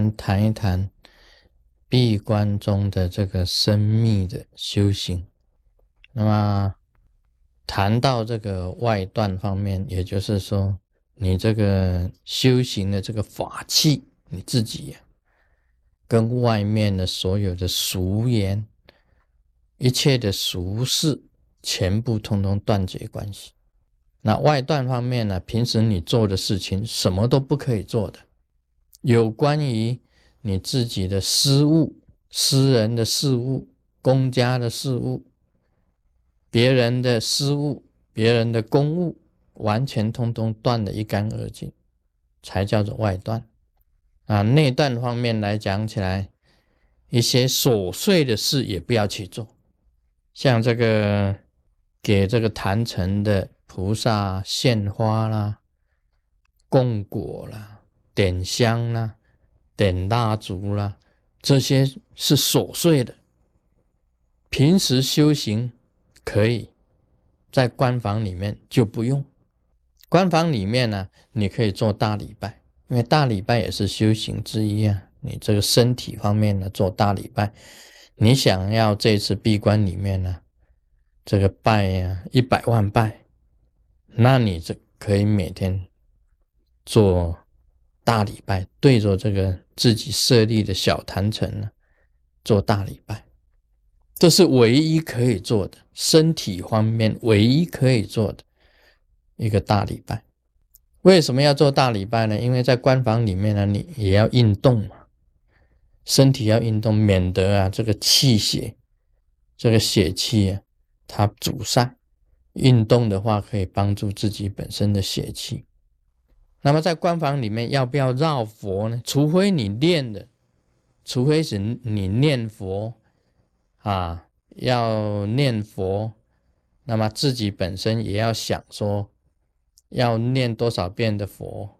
们谈一谈闭关中的这个生密的修行。那么谈到这个外断方面，也就是说，你这个修行的这个法器，你自己呀，跟外面的所有的俗言、一切的俗事，全部通通断绝关系。那外断方面呢，平时你做的事情，什么都不可以做的。有关于你自己的私务、私人的事务、公家的事务、别人的私务、别人的公务，完全通通断得一干二净，才叫做外断。啊，内断方面来讲起来，一些琐碎的事也不要去做，像这个给这个坛城的菩萨献花啦、供果啦。点香啦，点蜡烛啦，这些是琐碎的。平时修行可以在官房里面就不用。官房里面呢，你可以做大礼拜，因为大礼拜也是修行之一啊。你这个身体方面呢，做大礼拜，你想要这次闭关里面呢，这个拜呀一百万拜，那你这可以每天做。大礼拜对着这个自己设立的小坛城呢，做大礼拜，这是唯一可以做的，身体方面唯一可以做的一个大礼拜。为什么要做大礼拜呢？因为在官房里面呢，你也要运动嘛，身体要运动，免得啊这个气血，这个血气啊它阻塞。运动的话，可以帮助自己本身的血气。那么在官房里面要不要绕佛呢？除非你念的，除非是你念佛啊，要念佛，那么自己本身也要想说要念多少遍的佛，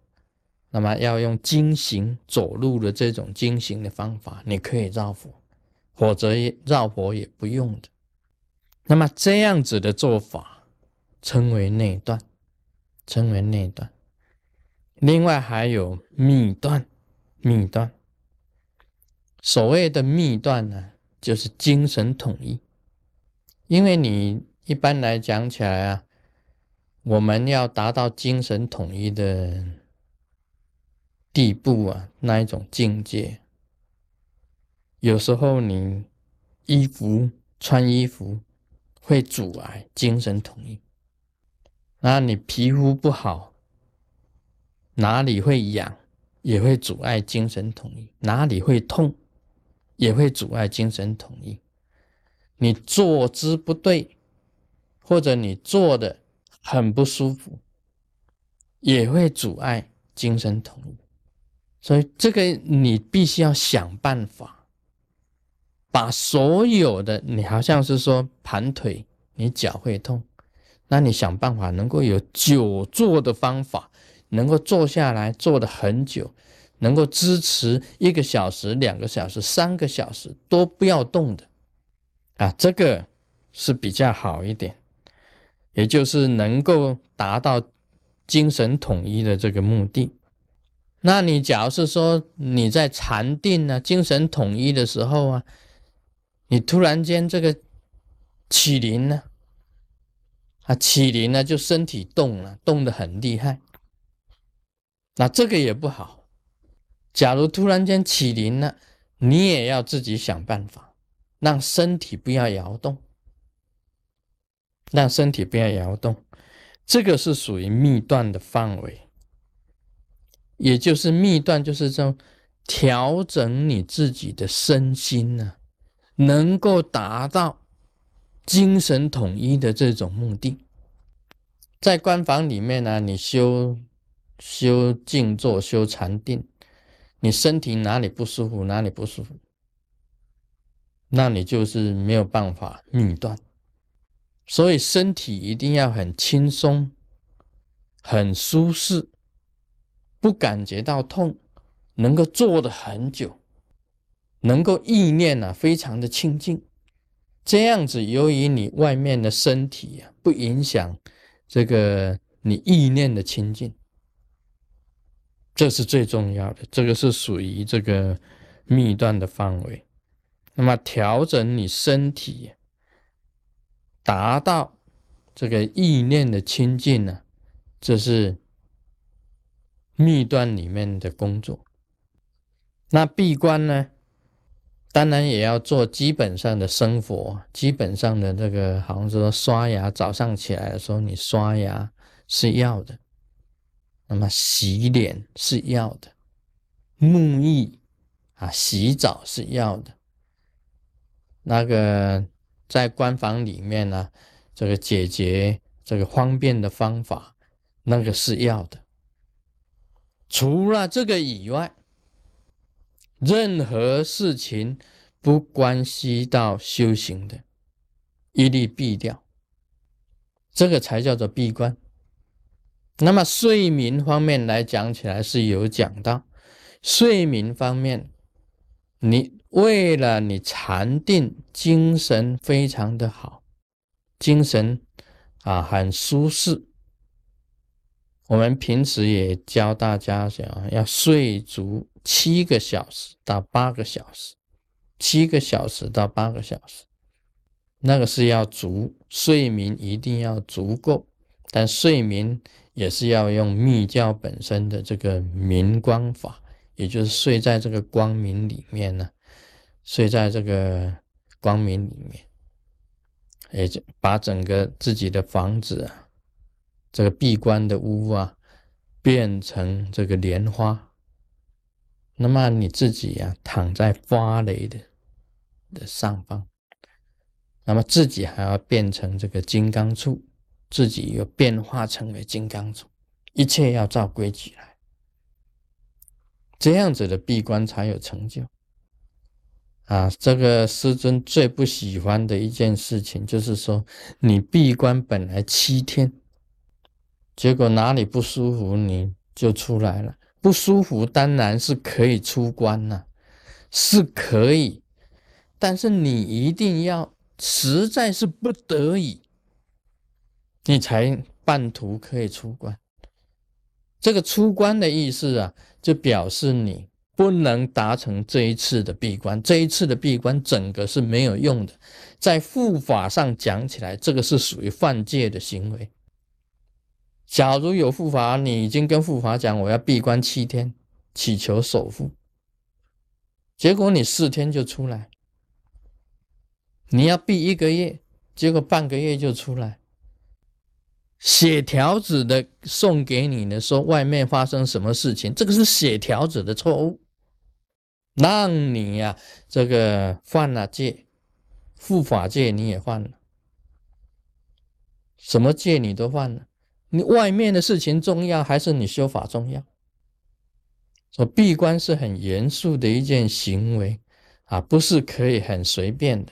那么要用经行走路的这种经行的方法，你可以绕佛，否则绕佛也不用的。那么这样子的做法称为内断，称为内断。另外还有密断，密断。所谓的密断呢，就是精神统一。因为你一般来讲起来啊，我们要达到精神统一的地步啊，那一种境界，有时候你衣服穿衣服会阻碍精神统一，那你皮肤不好。哪里会痒，也会阻碍精神统一；哪里会痛，也会阻碍精神统一。你坐姿不对，或者你坐的很不舒服，也会阻碍精神统一。所以，这个你必须要想办法，把所有的你好像是说盘腿，你脚会痛，那你想办法能够有久坐的方法。能够坐下来坐的很久，能够支持一个小时、两个小时、三个小时都不要动的，啊，这个是比较好一点，也就是能够达到精神统一的这个目的。那你假如是说你在禅定呢、精神统一的时候啊，你突然间这个起灵呢，啊，起灵呢就身体动了，动得很厉害。那这个也不好。假如突然间起灵了，你也要自己想办法，让身体不要摇动，让身体不要摇动。这个是属于密断的范围，也就是密断，就是这种调整你自己的身心呢，能够达到精神统一的这种目的。在官房里面呢，你修。修静坐、修禅定，你身体哪里不舒服，哪里不舒服，那你就是没有办法密断。所以身体一定要很轻松、很舒适，不感觉到痛，能够坐的很久，能够意念呢非常的清净。这样子，由于你外面的身体呀，不影响这个你意念的清净。这是最重要的，这个是属于这个密段的范围。那么调整你身体，达到这个意念的清净呢，这是密段里面的工作。那闭关呢？当然也要做基本上的生活，基本上的这个，好像说刷牙，早上起来的时候你刷牙是要的，那么洗脸是要的，沐浴啊，洗澡是要的。那个在官房里面呢，这个解决这个方便的方法，那个是要的。除了这个以外。任何事情不关系到修行的，一律避掉，这个才叫做闭关。那么睡眠方面来讲起来是有讲到，睡眠方面，你为了你禅定，精神非常的好，精神啊很舒适。我们平时也教大家讲，要睡足七个小时到八个小时，七个小时到八个小时，那个是要足睡眠一定要足够，但睡眠也是要用密教本身的这个明光法，也就是睡在这个光明里面呢，睡在这个光明里面，也就把整个自己的房子啊。这个闭关的屋啊，变成这个莲花，那么你自己呀，躺在花蕾的的上方，那么自己还要变成这个金刚杵，自己又变化成为金刚杵，一切要照规矩来，这样子的闭关才有成就。啊，这个师尊最不喜欢的一件事情，就是说你闭关本来七天。结果哪里不舒服你就出来了，不舒服当然是可以出关了，是可以，但是你一定要实在是不得已，你才半途可以出关。这个出关的意思啊，就表示你不能达成这一次的闭关，这一次的闭关整个是没有用的，在护法上讲起来，这个是属于犯戒的行为。假如有护法，你已经跟护法讲我要闭关七天，祈求守护，结果你四天就出来，你要闭一个月，结果半个月就出来，写条子的送给你的说外面发生什么事情，这个是写条子的错误，让你呀这个犯了戒，护法戒你也犯了，什么戒你都犯了。你外面的事情重要，还是你修法重要？说闭关是很严肃的一件行为啊，不是可以很随便的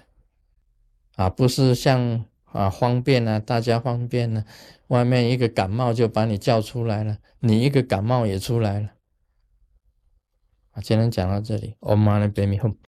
啊，不是像啊方便啊，大家方便呢，外面一个感冒就把你叫出来了，你一个感冒也出来了。啊，今天讲到这里，Om Mani Padme Hum。